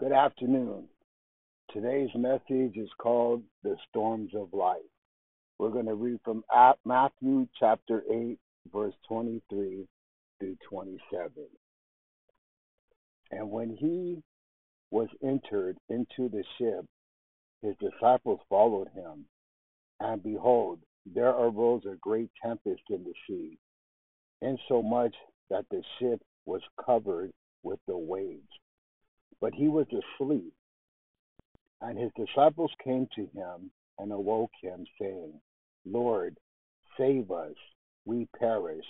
Good afternoon. Today's message is called The Storms of Life. We're going to read from Matthew chapter 8, verse 23 through 27. And when he was entered into the ship, his disciples followed him. And behold, there arose a great tempest in the sea, insomuch that the ship was covered with the waves but he was asleep. And his disciples came to him and awoke him, saying, Lord, save us, we perish.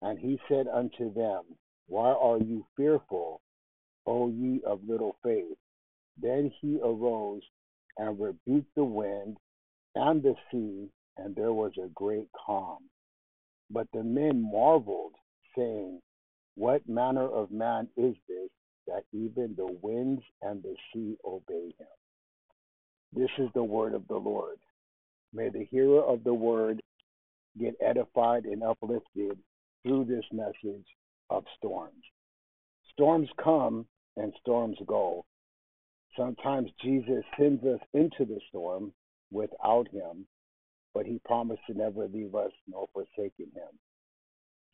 And he said unto them, Why are you fearful, O ye of little faith? Then he arose and rebuked the wind and the sea, and there was a great calm. But the men marveled, saying, What manner of man is this that even the winds and the sea obey him. This is the word of the Lord. May the hearer of the word get edified and uplifted through this message of storms. Storms come and storms go. Sometimes Jesus sends us into the storm without him, but he promised to never leave us nor forsaken him.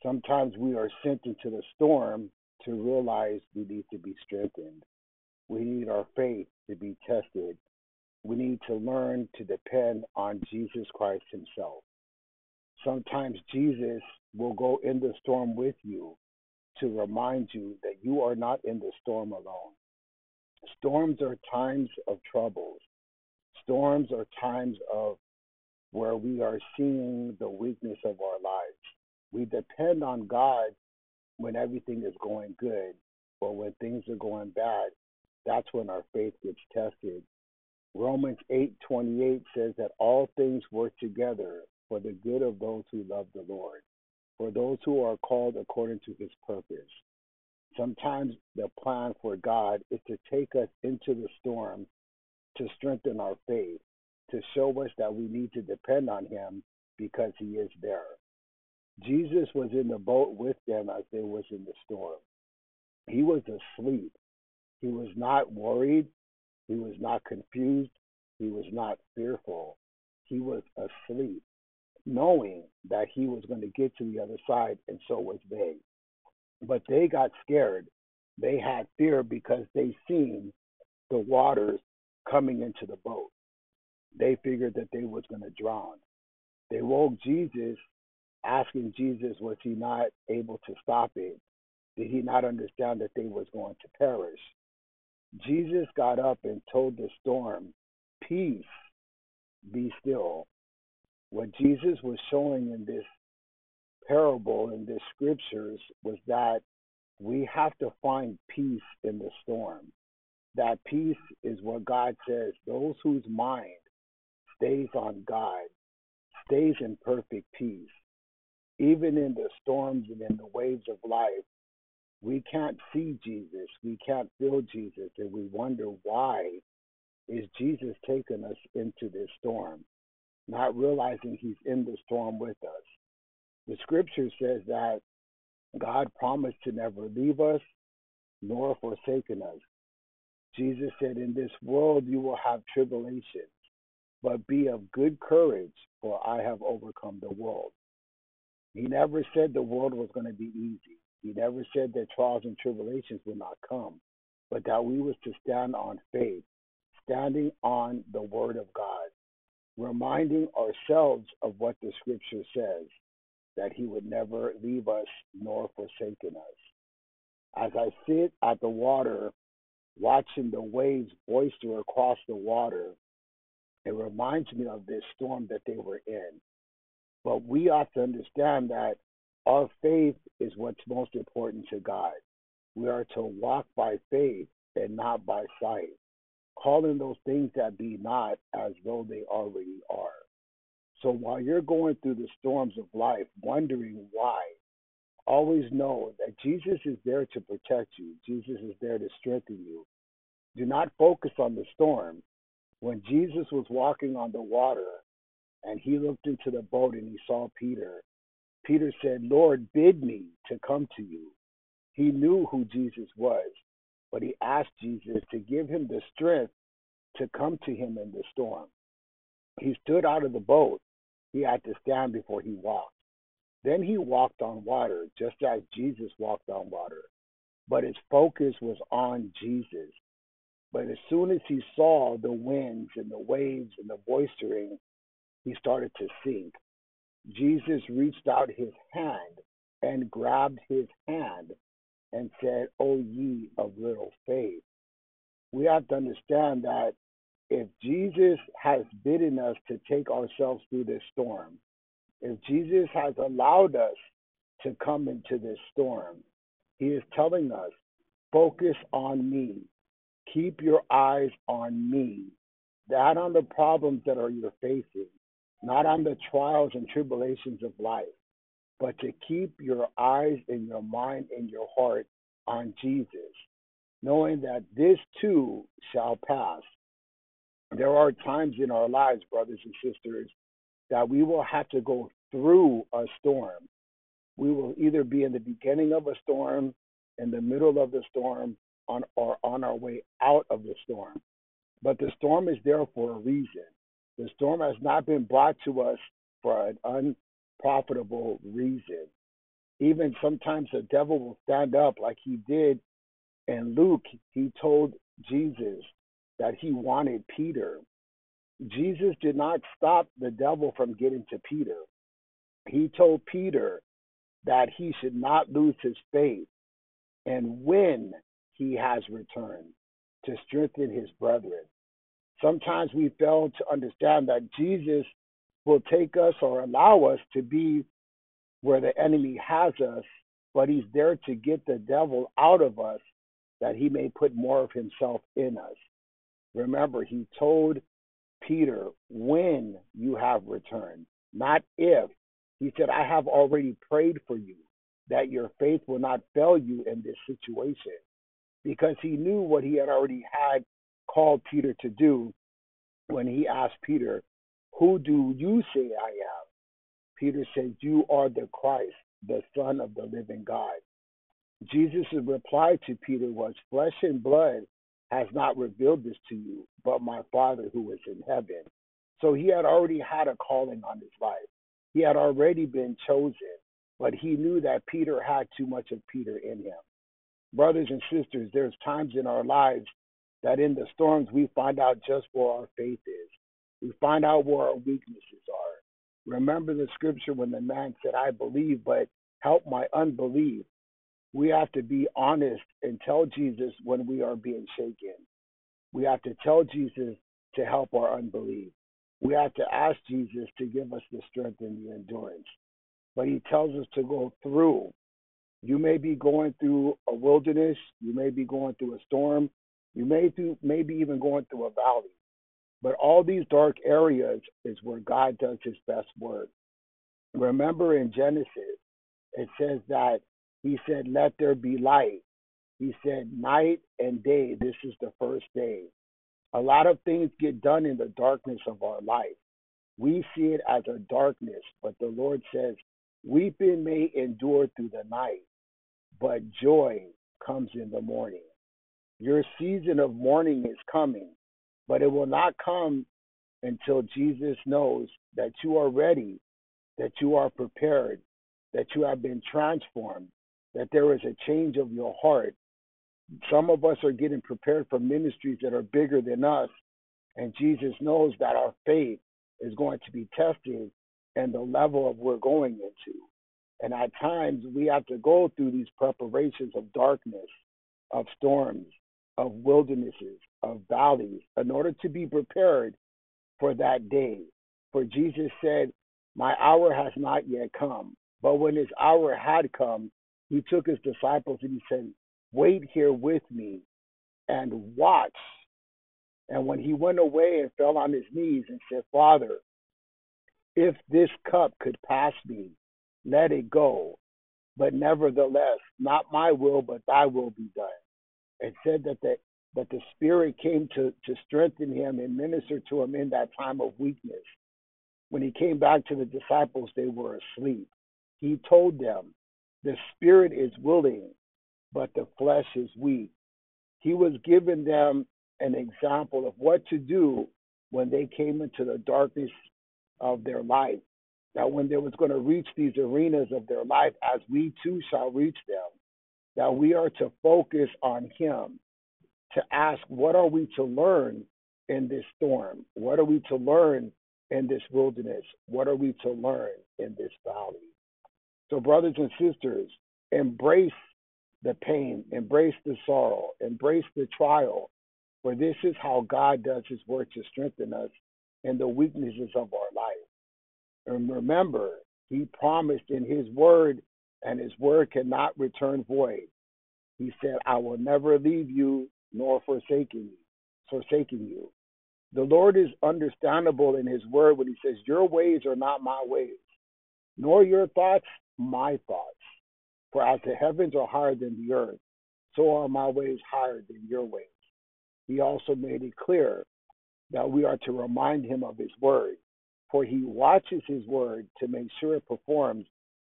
Sometimes we are sent into the storm to realize we need to be strengthened. We need our faith to be tested. We need to learn to depend on Jesus Christ Himself. Sometimes Jesus will go in the storm with you to remind you that you are not in the storm alone. Storms are times of troubles. Storms are times of where we are seeing the weakness of our lives. We depend on God when everything is going good, but when things are going bad, that's when our faith gets tested. Romans 8:28 says that all things work together for the good of those who love the Lord, for those who are called according to his purpose. Sometimes the plan for God is to take us into the storm to strengthen our faith, to show us that we need to depend on him because he is there. Jesus was in the boat with them as they was in the storm. He was asleep. He was not worried. He was not confused. He was not fearful. He was asleep, knowing that he was going to get to the other side, and so was they. But they got scared. They had fear because they seen the waters coming into the boat. They figured that they was going to drown. They woke Jesus asking Jesus, was he not able to stop it? Did he not understand that they was going to perish? Jesus got up and told the storm, Peace, be still. What Jesus was showing in this parable, in the scriptures, was that we have to find peace in the storm. That peace is what God says those whose mind stays on God stays in perfect peace even in the storms and in the waves of life, we can't see Jesus, we can't feel Jesus, and we wonder why is Jesus taking us into this storm, not realizing he's in the storm with us. The scripture says that God promised to never leave us nor forsaken us. Jesus said, In this world you will have tribulations, but be of good courage, for I have overcome the world. He never said the world was going to be easy. He never said that trials and tribulations would not come, but that we was to stand on faith, standing on the word of God, reminding ourselves of what the scripture says, that he would never leave us nor forsaken us. As I sit at the water, watching the waves boister across the water, it reminds me of this storm that they were in. But we ought to understand that our faith is what's most important to God. We are to walk by faith and not by sight, calling those things that be not as though they already are. So while you're going through the storms of life, wondering why, always know that Jesus is there to protect you, Jesus is there to strengthen you. Do not focus on the storm. When Jesus was walking on the water, and he looked into the boat and he saw Peter. Peter said, Lord, bid me to come to you. He knew who Jesus was. but he asked Jesus to give him the strength to come to him in the storm. He stood out of the boat. He had to stand before he walked. Then he walked on water, just as Jesus walked on water. But his focus was on Jesus. But as soon as he saw the winds and the waves and the boistering, he started to sink. Jesus reached out his hand and grabbed his hand and said, O ye of little faith. We have to understand that if Jesus has bidden us to take ourselves through this storm, if Jesus has allowed us to come into this storm, he is telling us, focus on me. Keep your eyes on me. Not on the problems that are you're facing, not on the trials and tribulations of life, but to keep your eyes and your mind and your heart on Jesus, knowing that this too shall pass. There are times in our lives, brothers and sisters, that we will have to go through a storm. We will either be in the beginning of a storm, in the middle of the storm, on, or on our way out of the storm. But the storm is there for a reason. The storm has not been brought to us for an unprofitable reason. Even sometimes the devil will stand up like he did in Luke. He told Jesus that he wanted Peter. Jesus did not stop the devil from getting to Peter. He told Peter that he should not lose his faith and when he has returned to strengthen his brethren. Sometimes we fail to understand that Jesus will take us or allow us to be where the enemy has us, but he's there to get the devil out of us that he may put more of himself in us. Remember, he told Peter, when you have returned, not if. He said, I have already prayed for you that your faith will not fail you in this situation because he knew what he had already had called Peter to do when he asked Peter, Who do you say I am? Peter said, You are the Christ, the Son of the living God. Jesus' reply to Peter was, Flesh and blood has not revealed this to you, but my Father who is in heaven. So he had already had a calling on his life. He had already been chosen, but he knew that Peter had too much of Peter in him. Brothers and sisters, there's times in our lives that in the storms we find out just where our faith is. We find out where our weaknesses are. Remember the scripture when the man said, I believe, but help my unbelief. We have to be honest and tell Jesus when we are being shaken. We have to tell Jesus to help our unbelief. We have to ask Jesus to give us the strength and the endurance. But he tells us to go through. You may be going through a wilderness, you may be going through a storm, you may through maybe even going through a valley. But all these dark areas is where God does his best work. Remember in Genesis, it says that he said, Let there be light. He said, Night and day, this is the first day. A lot of things get done in the darkness of our life. We see it as a darkness, but the Lord says, Weeping may endure through the night, but joy comes in the morning. Your season of mourning is coming, but it will not come until Jesus knows that you are ready, that you are prepared, that you have been transformed, that there is a change of your heart. Some of us are getting prepared for ministries that are bigger than us, and Jesus knows that our faith is going to be tested and the level of we're going into. And at times we have to go through these preparations of darkness, of storms, of wildernesses, of valleys, in order to be prepared for that day. For Jesus said, My hour has not yet come. But when his hour had come, he took his disciples and he said, Wait here with me and watch. And when he went away and fell on his knees and said, Father, if this cup could pass me, let it go. But nevertheless, not my will, but thy will be done. It said that the that the Spirit came to, to strengthen him and minister to him in that time of weakness. When he came back to the disciples, they were asleep. He told them, The Spirit is willing, but the flesh is weak. He was giving them an example of what to do when they came into the darkness of their life. That when they was going to reach these arenas of their life, as we too shall reach them, that we are to focus on Him, to ask, what are we to learn in this storm? What are we to learn in this wilderness? What are we to learn in this valley? So, brothers and sisters, embrace the pain, embrace the sorrow, embrace the trial, for this is how God does his work to strengthen us in the weaknesses of our life. And remember, he promised in his word, and his word cannot return void. He said, I will never leave you nor forsaking you, forsaking you. The Lord is understandable in his word when he says, Your ways are not my ways, nor your thoughts my thoughts. For as the heavens are higher than the earth, so are my ways higher than your ways. He also made it clear that we are to remind him of his word, for he watches his word to make sure it performs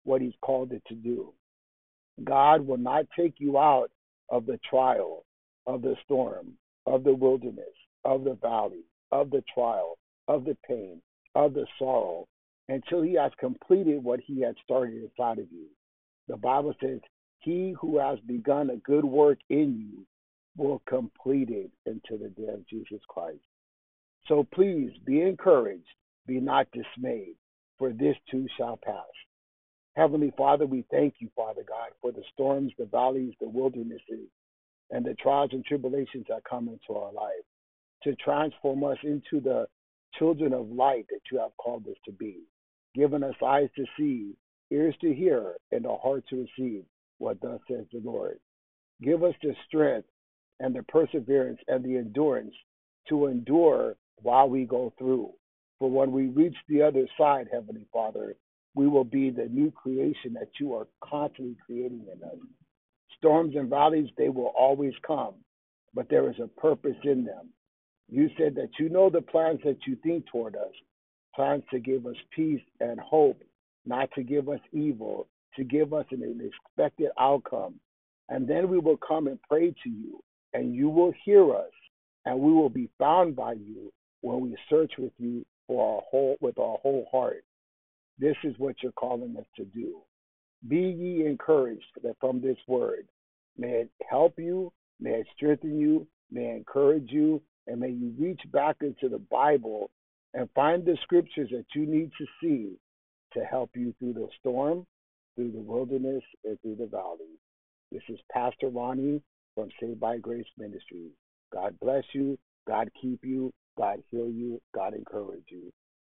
what he's called it to do. God will not take you out of the trial, of the storm, of the wilderness, of the valley, of the trial, of the pain, of the sorrow, until he has completed what he had started inside of you. The Bible says, He who has begun a good work in you will complete it until the day of Jesus Christ. So please be encouraged, be not dismayed, for this too shall pass. Heavenly Father, we thank you, Father God, for the storms, the valleys, the wildernesses, and the trials and tribulations that come into our life to transform us into the children of light that you have called us to be, giving us eyes to see, ears to hear, and a heart to receive what thus says the Lord. Give us the strength and the perseverance and the endurance to endure while we go through. For when we reach the other side, Heavenly Father, we will be the new creation that you are constantly creating in us. Storms and valleys, they will always come, but there is a purpose in them. You said that you know the plans that you think toward us, plans to give us peace and hope, not to give us evil, to give us an expected outcome. And then we will come and pray to you, and you will hear us, and we will be found by you when we search with you for our whole with our whole heart. This is what you're calling us to do. Be ye encouraged that from this word. May it help you, may it strengthen you, may it encourage you, and may you reach back into the Bible and find the scriptures that you need to see to help you through the storm, through the wilderness, and through the valley. This is Pastor Ronnie from Saved by Grace Ministries. God bless you. God keep you. God heal you. God encourage you.